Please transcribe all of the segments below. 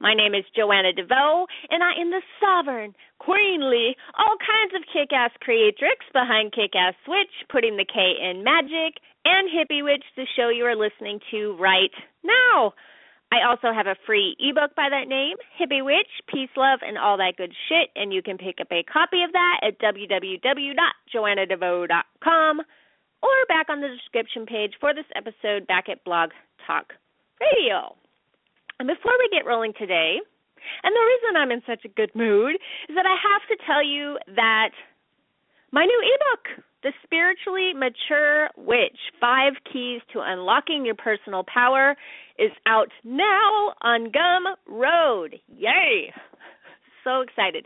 My name is Joanna DeVoe, and I am the sovereign, queenly, all kinds of kick ass creatrix behind Kick Ass Witch, putting the K in magic, and Hippie Witch, the show you are listening to right now. I also have a free ebook by that name, Hippie Witch, Peace, Love, and All That Good Shit, and you can pick up a copy of that at www.joannadevoe.com or back on the description page for this episode back at Blog Talk Radio. And before we get rolling today, and the reason I'm in such a good mood is that I have to tell you that my new ebook, The Spiritually Mature Witch Five Keys to Unlocking Your Personal Power, is out now on Gumroad. Yay! So excited.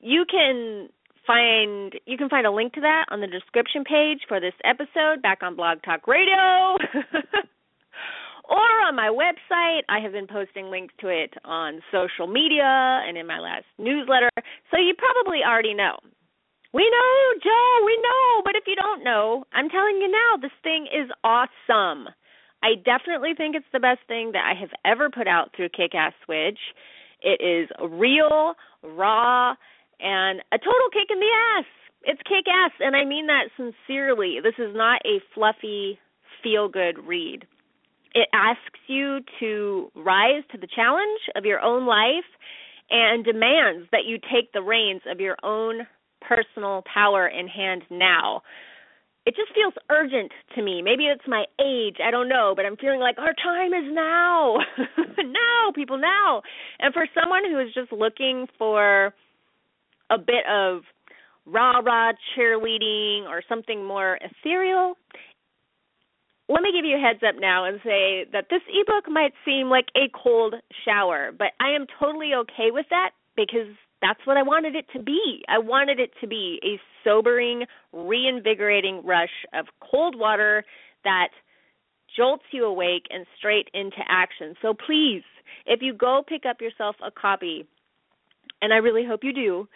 You can find you can find a link to that on the description page for this episode back on Blog Talk Radio. or on my website. I have been posting links to it on social media and in my last newsletter, so you probably already know. We know, Joe, we know, but if you don't know, I'm telling you now, this thing is awesome. I definitely think it's the best thing that I have ever put out through Kick Ass Witch. It is real, raw, and a total kick in the ass. It's kick ass, and I mean that sincerely. This is not a fluffy, feel good read it asks you to rise to the challenge of your own life and demands that you take the reins of your own personal power in hand now. It just feels urgent to me. Maybe it's my age, I don't know, but I'm feeling like our time is now. now, people, now. And for someone who is just looking for a bit of rah rah cheerleading or something more ethereal, let me give you a heads up now and say that this ebook might seem like a cold shower, but I am totally okay with that because that's what I wanted it to be. I wanted it to be a sobering, reinvigorating rush of cold water that jolts you awake and straight into action. So please, if you go pick up yourself a copy, and I really hope you do,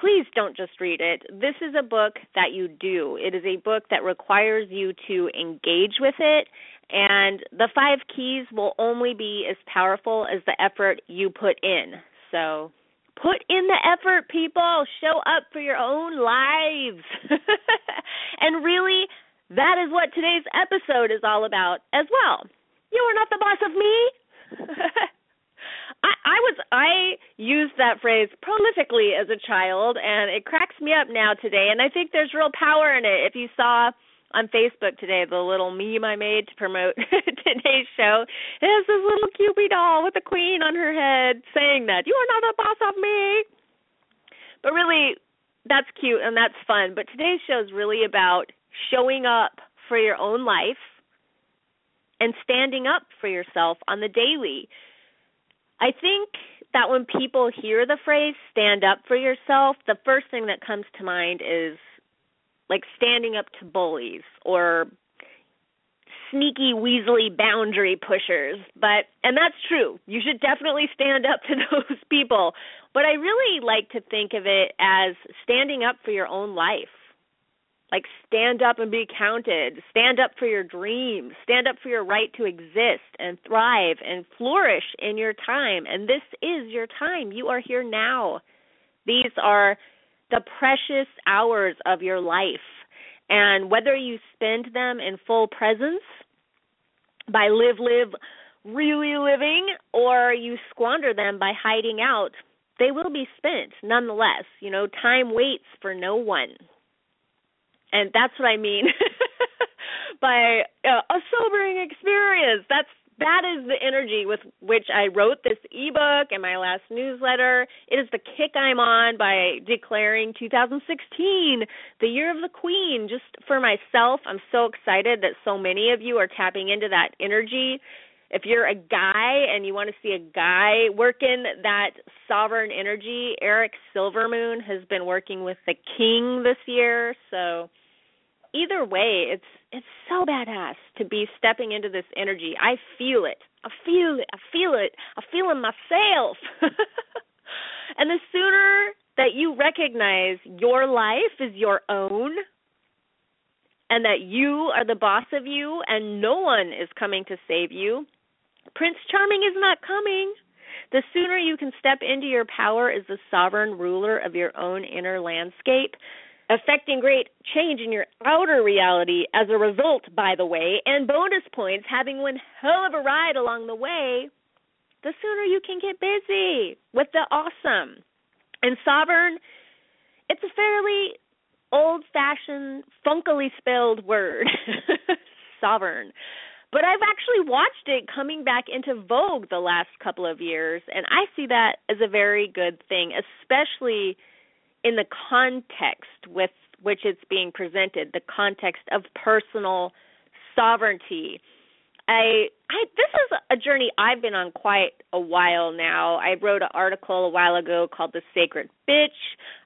please don't just read it. This is a book that you do. It is a book that requires you to engage with it, and the five keys will only be as powerful as the effort you put in. So, put in the effort, people. Show up for your own lives. and really, that is what today's episode is all about as well. You are not the boss of me. I, I was I used that phrase prolifically as a child, and it cracks me up now today. And I think there's real power in it. If you saw on Facebook today the little meme I made to promote today's show, it has this little Cupid doll with a queen on her head saying that you are not the boss of me. But really, that's cute and that's fun. But today's show is really about showing up for your own life and standing up for yourself on the daily I think that when people hear the phrase stand up for yourself, the first thing that comes to mind is like standing up to bullies or sneaky weaselly boundary pushers. But and that's true. You should definitely stand up to those people. But i really like to think of it as standing up for your own life like stand up and be counted. Stand up for your dreams. Stand up for your right to exist and thrive and flourish in your time. And this is your time. You are here now. These are the precious hours of your life. And whether you spend them in full presence by live live really living or you squander them by hiding out they will be spent nonetheless. You know time waits for no one and that's what I mean by uh, a sobering experience. That's that is the energy with which I wrote this ebook and my last newsletter. It is the kick I'm on by declaring 2016 the year of the queen. Just for myself, I'm so excited that so many of you are tapping into that energy. If you're a guy and you want to see a guy working that sovereign energy, Eric Silvermoon has been working with the king this year. So either way, it's it's so badass to be stepping into this energy. I feel it. I feel it. I feel it. I feel it myself. and the sooner that you recognize your life is your own and that you are the boss of you and no one is coming to save you, Prince Charming is not coming. The sooner you can step into your power as the sovereign ruler of your own inner landscape, affecting great change in your outer reality as a result, by the way, and bonus points having one hell of a ride along the way, the sooner you can get busy with the awesome. And sovereign, it's a fairly old fashioned, funkily spelled word. sovereign. But I've actually watched it coming back into vogue the last couple of years, and I see that as a very good thing, especially in the context with which it's being presented, the context of personal sovereignty. I I this is a journey I've been on quite a while now. I wrote an article a while ago called The Sacred Bitch.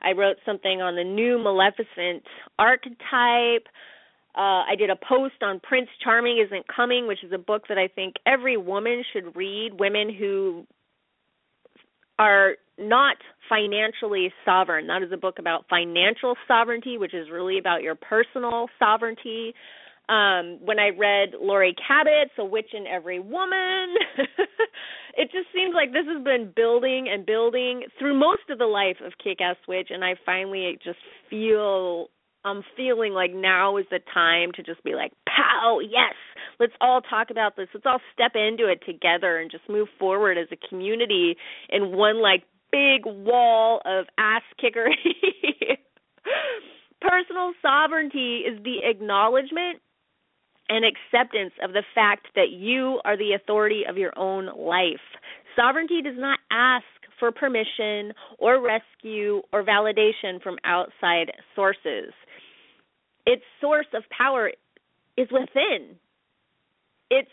I wrote something on the new Maleficent archetype. Uh, I did a post on Prince Charming Isn't Coming, which is a book that I think every woman should read. Women who are not financially sovereign. That is a book about financial sovereignty, which is really about your personal sovereignty. Um, when I read Laurie Cabot's A Witch in Every Woman, it just seems like this has been building and building through most of the life of Kick Ass Witch, and I finally just feel I'm feeling like now is the time to just be like, pow, yes, let's all talk about this. Let's all step into it together and just move forward as a community in one like big wall of ass kickery. Personal sovereignty is the acknowledgement and acceptance of the fact that you are the authority of your own life. Sovereignty does not ask for permission or rescue or validation from outside sources. Its source of power is within. It's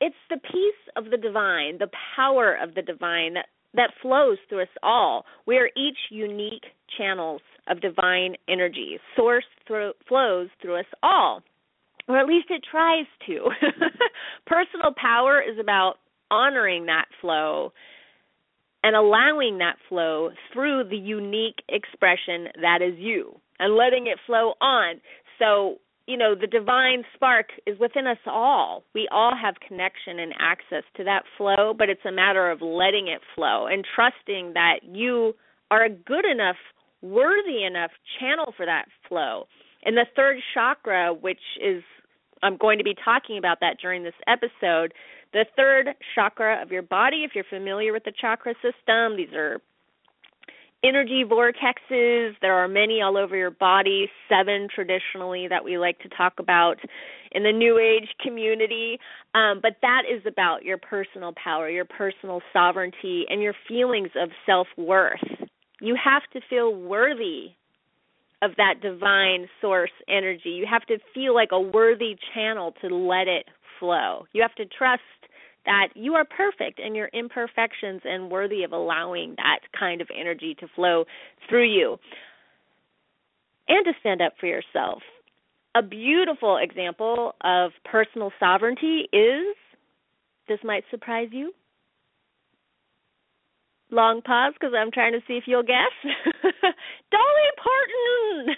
it's the peace of the divine, the power of the divine that that flows through us all. We are each unique channels of divine energy. Source through, flows through us all, or at least it tries to. Personal power is about honoring that flow and allowing that flow through the unique expression that is you and letting it flow on. So, you know, the divine spark is within us all. We all have connection and access to that flow, but it's a matter of letting it flow and trusting that you are a good enough, worthy enough channel for that flow. And the third chakra, which is I'm going to be talking about that during this episode. The third chakra of your body, if you're familiar with the chakra system, these are energy vortexes. There are many all over your body, seven traditionally that we like to talk about in the New Age community. Um, but that is about your personal power, your personal sovereignty, and your feelings of self worth. You have to feel worthy of that divine source energy. You have to feel like a worthy channel to let it flow. You have to trust that you are perfect in your imperfections and worthy of allowing that kind of energy to flow through you. And to stand up for yourself. A beautiful example of personal sovereignty is this might surprise you long pause because I'm trying to see if you'll guess. Dolly Parton!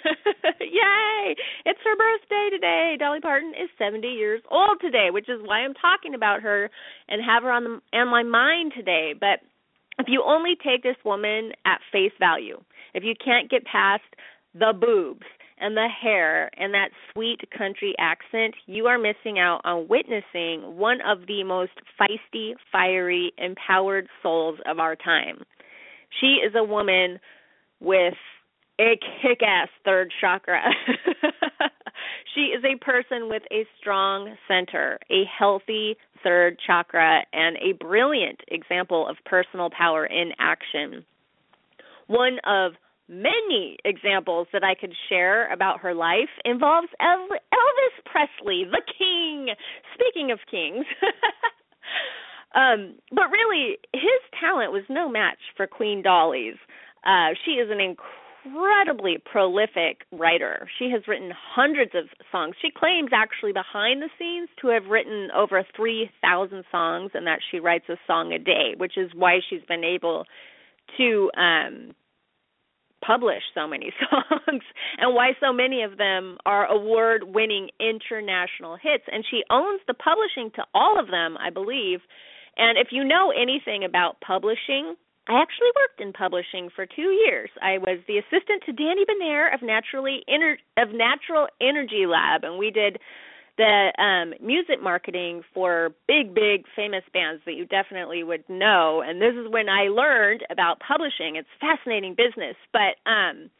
Yay! It's her birthday today. Dolly Parton is 70 years old today, which is why I'm talking about her and have her on the, on my mind today. But if you only take this woman at face value, if you can't get past the boobs, and the hair and that sweet country accent, you are missing out on witnessing one of the most feisty, fiery, empowered souls of our time. She is a woman with a kick ass third chakra. she is a person with a strong center, a healthy third chakra, and a brilliant example of personal power in action. One of many examples that I could share about her life involves Elvis Presley, the king. Speaking of kings. um, but really, his talent was no match for Queen Dolly's. Uh, she is an incredibly prolific writer. She has written hundreds of songs. She claims, actually, behind the scenes, to have written over 3,000 songs and that she writes a song a day, which is why she's been able to um publish so many songs and why so many of them are award winning international hits and she owns the publishing to all of them i believe and if you know anything about publishing I actually worked in publishing for two years. I was the assistant to Danny Benair of Naturally Ener- of Natural Energy Lab, and we did the um music marketing for big big famous bands that you definitely would know. And this is when I learned about publishing. It's fascinating business but um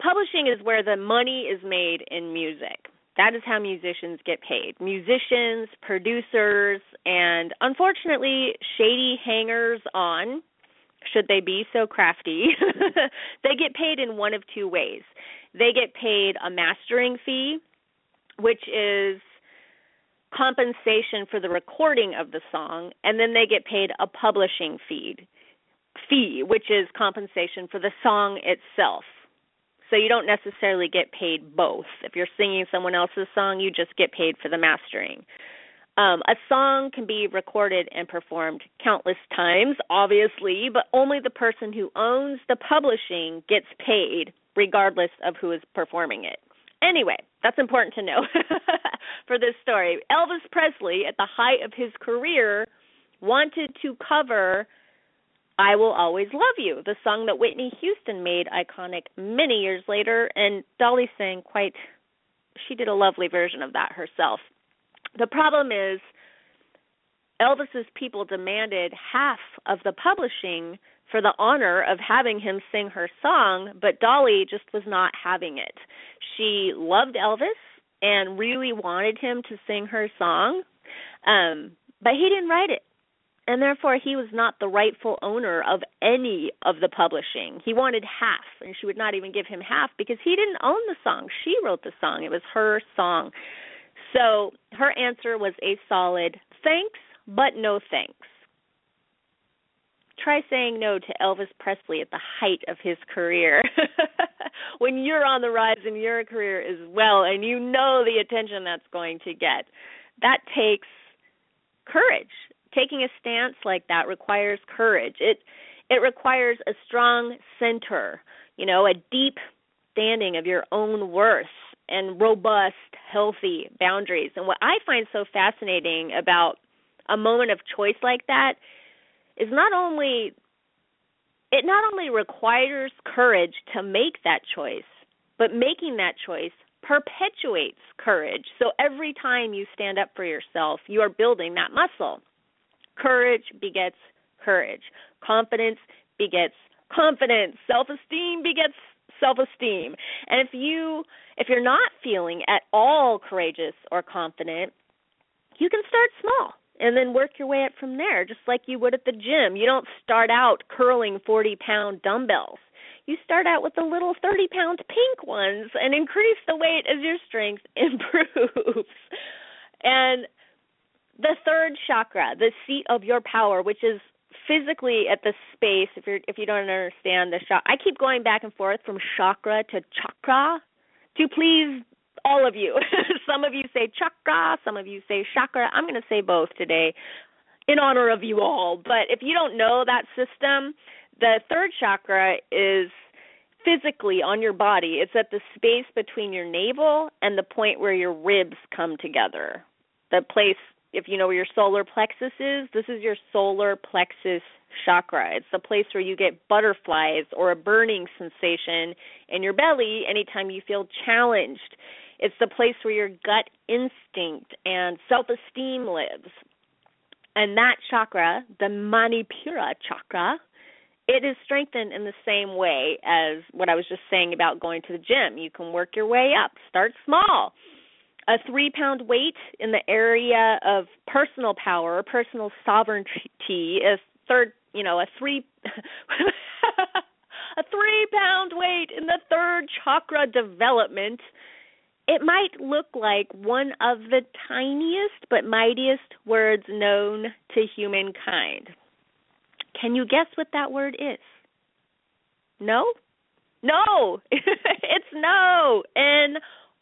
publishing is where the money is made in music. That is how musicians get paid. Musicians producers and unfortunately shady hangers on should they be so crafty they get paid in one of two ways. They get paid a mastering fee which is compensation for the recording of the song, and then they get paid a publishing fee, fee, which is compensation for the song itself. So you don't necessarily get paid both. If you're singing someone else's song, you just get paid for the mastering. Um, a song can be recorded and performed countless times, obviously, but only the person who owns the publishing gets paid, regardless of who is performing it. Anyway, that's important to know for this story. Elvis Presley, at the height of his career, wanted to cover I Will Always Love You, the song that Whitney Houston made iconic many years later, and Dolly sang quite, she did a lovely version of that herself. The problem is, Elvis's people demanded half of the publishing for the honor of having him sing her song, but Dolly just was not having it. She loved Elvis and really wanted him to sing her song, um, but he didn't write it. And therefore, he was not the rightful owner of any of the publishing. He wanted half, and she would not even give him half because he didn't own the song. She wrote the song, it was her song. So her answer was a solid thanks, but no thanks try saying no to Elvis Presley at the height of his career. when you're on the rise in your career as well and you know the attention that's going to get. That takes courage. Taking a stance like that requires courage. It it requires a strong center, you know, a deep standing of your own worth and robust, healthy boundaries. And what I find so fascinating about a moment of choice like that is not only it not only requires courage to make that choice, but making that choice perpetuates courage. So every time you stand up for yourself, you are building that muscle. Courage begets courage. Confidence begets confidence. Self-esteem begets self-esteem. And if you if you're not feeling at all courageous or confident, you can start small and then work your way up from there, just like you would at the gym. You don't start out curling 40 pound dumbbells. You start out with the little 30 pound pink ones and increase the weight as your strength improves. and the third chakra, the seat of your power, which is physically at the space if you're if you don't understand the chakra I keep going back and forth from chakra to chakra to please all of you. some of you say chakra, some of you say chakra. I'm going to say both today in honor of you all. But if you don't know that system, the third chakra is physically on your body. It's at the space between your navel and the point where your ribs come together. The place, if you know where your solar plexus is, this is your solar plexus chakra. It's the place where you get butterflies or a burning sensation in your belly anytime you feel challenged. It's the place where your gut instinct and self esteem lives. And that chakra, the Manipura chakra, it is strengthened in the same way as what I was just saying about going to the gym. You can work your way up, start small. A three pound weight in the area of personal power, personal sovereignty, is third, you know, a three. a three pound weight in the third chakra development it might look like one of the tiniest but mightiest words known to humankind. Can you guess what that word is? No? No! it's no! N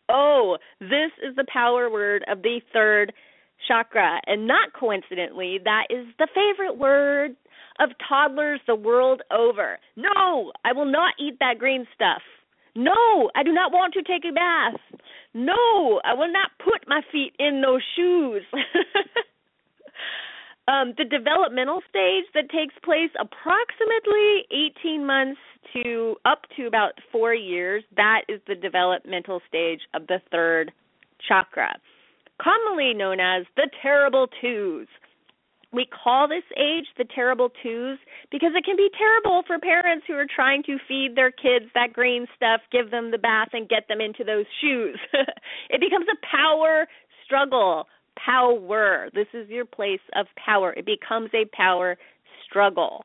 O. This is the power word of the third chakra. And not coincidentally, that is the favorite word of toddlers the world over. No, I will not eat that green stuff. No, I do not want to take a bath. No, I will not put my feet in those shoes. um, the developmental stage that takes place approximately 18 months to up to about four years, that is the developmental stage of the third chakra, commonly known as the terrible twos. We call this age the terrible twos because it can be terrible for parents who are trying to feed their kids that green stuff, give them the bath, and get them into those shoes. it becomes a power struggle. Power. This is your place of power. It becomes a power struggle.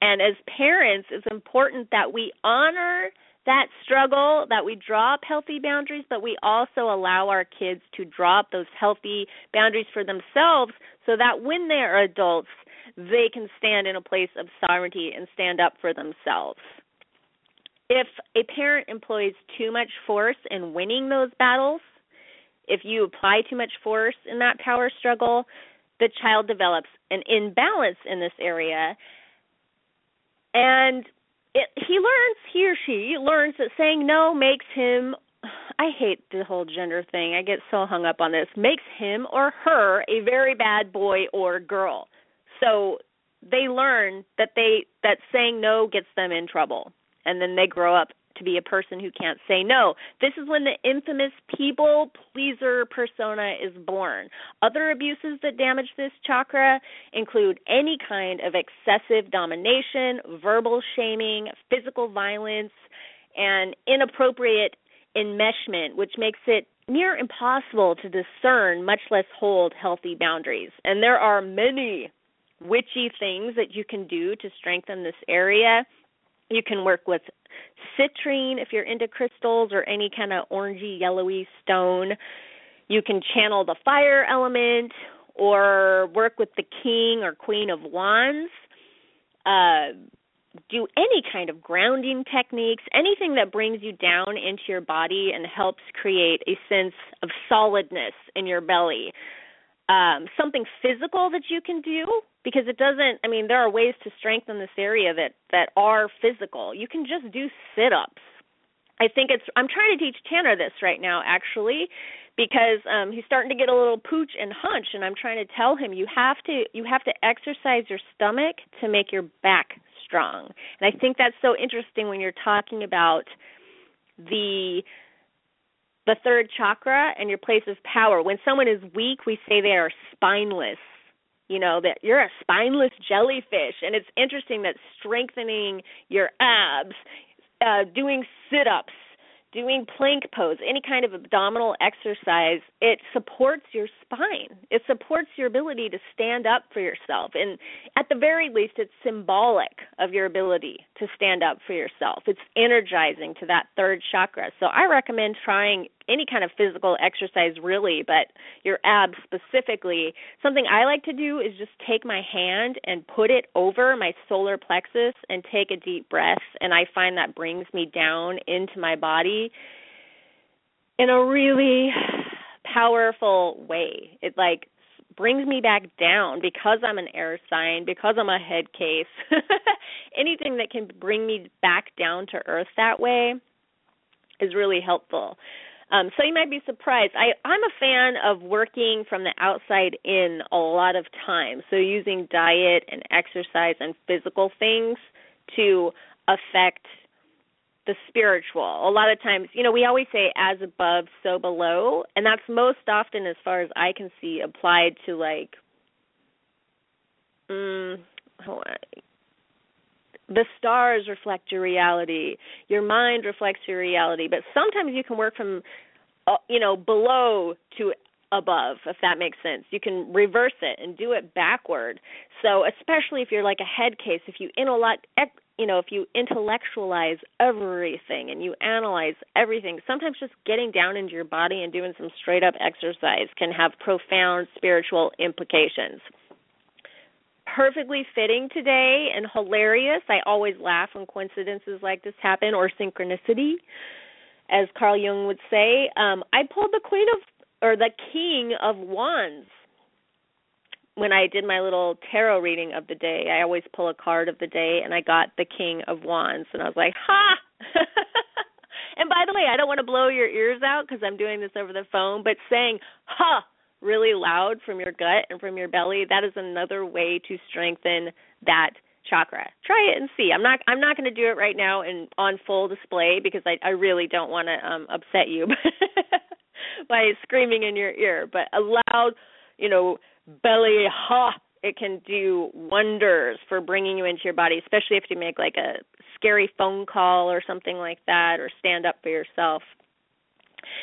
And as parents, it's important that we honor that struggle, that we draw up healthy boundaries, but we also allow our kids to draw up those healthy boundaries for themselves so that when they're adults, they can stand in a place of sovereignty and stand up for themselves. If a parent employs too much force in winning those battles, if you apply too much force in that power struggle, the child develops an imbalance in this area. And it, he learns, he or she learns that saying no makes him I hate the whole gender thing. I get so hung up on this. Makes him or her a very bad boy or girl. So they learn that they that saying no gets them in trouble. And then they grow up to be a person who can't say no. This is when the infamous people pleaser persona is born. Other abuses that damage this chakra include any kind of excessive domination, verbal shaming, physical violence, and inappropriate enmeshment, which makes it near impossible to discern, much less hold healthy boundaries. And there are many witchy things that you can do to strengthen this area. You can work with citrine if you're into crystals or any kind of orangey, yellowy stone. You can channel the fire element or work with the king or queen of wands. Uh, do any kind of grounding techniques, anything that brings you down into your body and helps create a sense of solidness in your belly. Um, something physical that you can do because it doesn't i mean there are ways to strengthen this area that that are physical. You can just do sit ups i think it's i'm trying to teach tanner this right now actually because um he's starting to get a little pooch and hunch and i'm trying to tell him you have to you have to exercise your stomach to make your back strong. And i think that's so interesting when you're talking about the the third chakra and your place of power. When someone is weak we say they are spineless you know that you're a spineless jellyfish. And it's interesting that strengthening your abs uh doing sit-ups doing plank pose, any kind of abdominal exercise, it supports your spine. It supports your ability to stand up for yourself. And at the very least, it's symbolic of your ability to stand up for yourself. It's energizing to that third chakra. So I recommend trying any kind of physical exercise, really, but your abs specifically. Something I like to do is just take my hand and put it over my solar plexus and take a deep breath. And I find that brings me down into my body in a really powerful way. It like brings me back down because I'm an air sign, because I'm a head case. Anything that can bring me back down to earth that way is really helpful. Um, so you might be surprised. I, I'm a fan of working from the outside in a lot of times. So using diet and exercise and physical things to affect the spiritual. A lot of times, you know, we always say as above, so below, and that's most often, as far as I can see, applied to like, mm, the stars reflect your reality, your mind reflects your reality, but sometimes you can work from, uh, you know, below to above, if that makes sense. You can reverse it and do it backward. So, especially if you're like a head case, if you intellect you know, if you intellectualize everything and you analyze everything, sometimes just getting down into your body and doing some straight up exercise can have profound spiritual implications. Perfectly fitting today and hilarious. I always laugh when coincidences like this happen or synchronicity, as Carl Jung would say. Um, I pulled the Queen of or the King of Wands when I did my little tarot reading of the day, I always pull a card of the day, and I got the King of Wands, and I was like, ha! and by the way, I don't want to blow your ears out because I'm doing this over the phone, but saying ha really loud from your gut and from your belly, that is another way to strengthen that chakra. Try it and see. I'm not I'm not going to do it right now and on full display because I I really don't want to um upset you by screaming in your ear, but a loud, you know, belly ha it can do wonders for bringing you into your body especially if you make like a scary phone call or something like that or stand up for yourself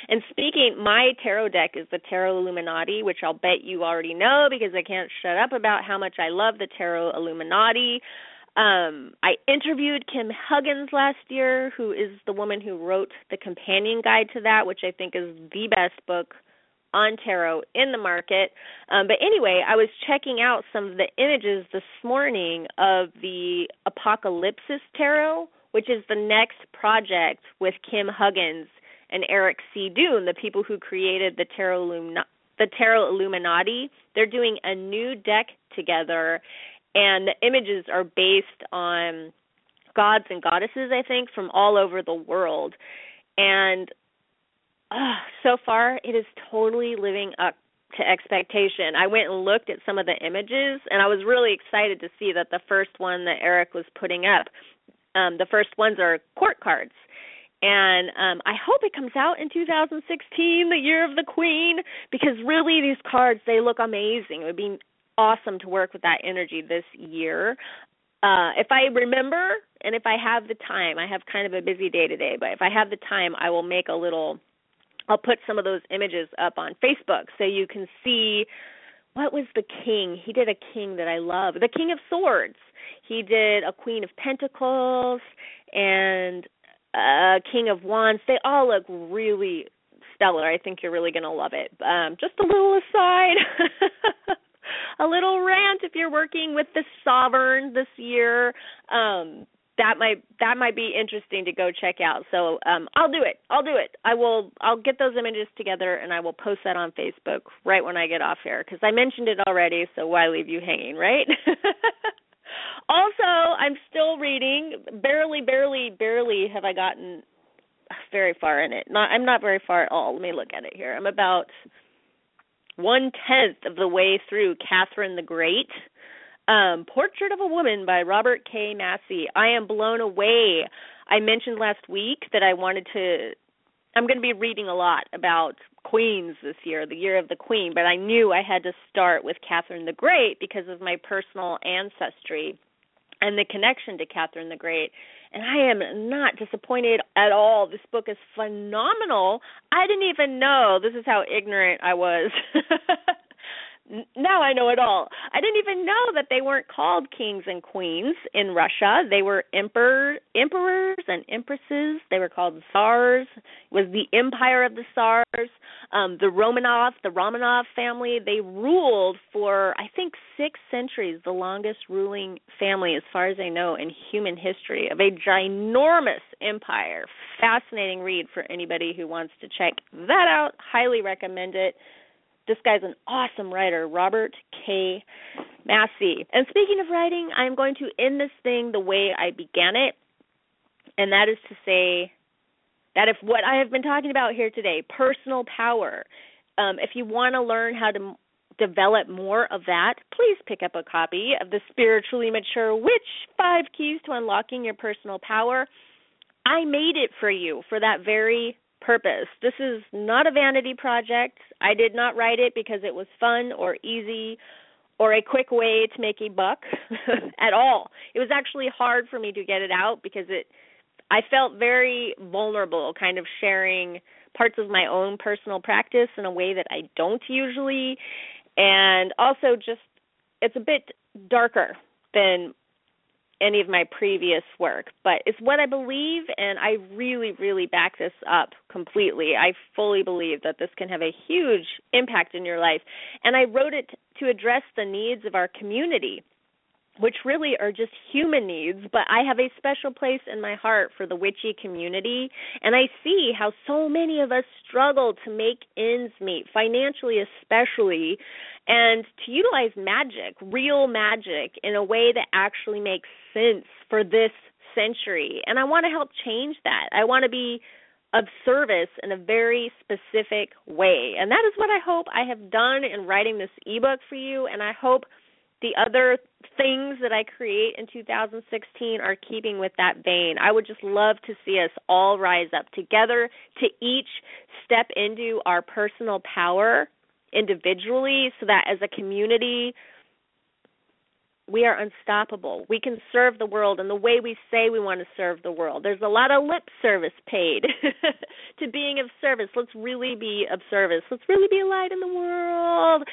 and speaking my tarot deck is the tarot illuminati which i'll bet you already know because i can't shut up about how much i love the tarot illuminati um, I interviewed Kim Huggins last year, who is the woman who wrote the companion guide to that, which I think is the best book on tarot in the market. Um, but anyway, I was checking out some of the images this morning of the Apocalypsis Tarot, which is the next project with Kim Huggins and Eric C. Dunne, the people who created the Tarot Illumina- the Tarot Illuminati. They're doing a new deck together, and the images are based on gods and goddesses, I think, from all over the world. And uh, so far it is totally living up to expectation. I went and looked at some of the images and I was really excited to see that the first one that Eric was putting up, um, the first ones are court cards. And um I hope it comes out in 2016, the year of the queen, because really these cards they look amazing. It would be awesome to work with that energy this year. Uh if I remember and if I have the time, I have kind of a busy day today, but if I have the time, I will make a little I'll put some of those images up on Facebook so you can see what was the king? He did a king that I love. The King of Swords. He did a Queen of Pentacles and a King of Wands. They all look really stellar. I think you're really going to love it. Um just a little aside. a little rant if you're working with the sovereign this year. Um that might that might be interesting to go check out. So um, I'll do it. I'll do it. I will. I'll get those images together and I will post that on Facebook right when I get off here because I mentioned it already. So why leave you hanging, right? also, I'm still reading. Barely, barely, barely have I gotten very far in it. Not. I'm not very far at all. Let me look at it here. I'm about one tenth of the way through Catherine the Great um, Portrait of a Woman by Robert K. Massie. I am blown away. I mentioned last week that I wanted to. I'm going to be reading a lot about queens this year, the year of the queen, but I knew I had to start with Catherine the Great because of my personal ancestry and the connection to Catherine the Great. And I am not disappointed at all. This book is phenomenal. I didn't even know this is how ignorant I was. now I know it all. I didn't even know that they weren't called kings and queens in Russia. They were emperor, emperors and empresses. They were called tsars. It was the empire of the tsars. Um, the Romanov, the Romanov family, they ruled for I think six centuries, the longest ruling family, as far as I know, in human history, of a ginormous empire. Fascinating read for anybody who wants to check that out. Highly recommend it this guy's an awesome writer, Robert K. Massie. And speaking of writing, I'm going to end this thing the way I began it, and that is to say that if what I have been talking about here today, personal power, um, if you want to learn how to develop more of that, please pick up a copy of the Spiritually Mature Witch Five Keys to Unlocking Your Personal Power. I made it for you for that very purpose. This is not a vanity project. I did not write it because it was fun or easy or a quick way to make a buck at all. It was actually hard for me to get it out because it I felt very vulnerable kind of sharing parts of my own personal practice in a way that I don't usually and also just it's a bit darker than any of my previous work, but it's what I believe, and I really, really back this up completely. I fully believe that this can have a huge impact in your life. And I wrote it to address the needs of our community which really are just human needs, but I have a special place in my heart for the witchy community, and I see how so many of us struggle to make ends meet, financially especially, and to utilize magic, real magic, in a way that actually makes sense for this century. And I want to help change that. I want to be of service in a very specific way. And that is what I hope I have done in writing this ebook for you, and I hope the other things that I create in 2016 are keeping with that vein. I would just love to see us all rise up together to each step into our personal power individually so that as a community we are unstoppable. We can serve the world in the way we say we want to serve the world. There's a lot of lip service paid to being of service. Let's really be of service. Let's really be a light in the world.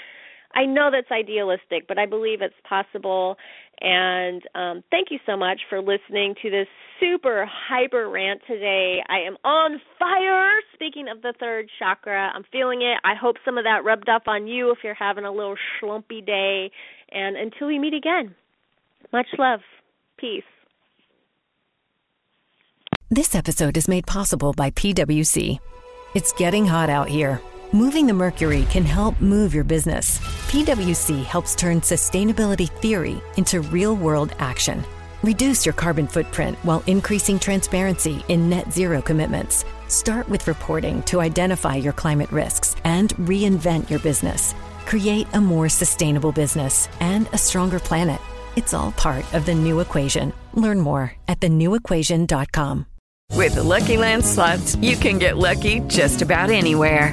I know that's idealistic, but I believe it's possible. And um, thank you so much for listening to this super hyper rant today. I am on fire. Speaking of the third chakra, I'm feeling it. I hope some of that rubbed off on you if you're having a little schlumpy day. And until we meet again, much love. Peace. This episode is made possible by PWC. It's getting hot out here. Moving the mercury can help move your business. PwC helps turn sustainability theory into real world action. Reduce your carbon footprint while increasing transparency in net zero commitments. Start with reporting to identify your climate risks and reinvent your business. Create a more sustainable business and a stronger planet. It's all part of the new equation. Learn more at thenewequation.com. With the Lucky Land slots, you can get lucky just about anywhere.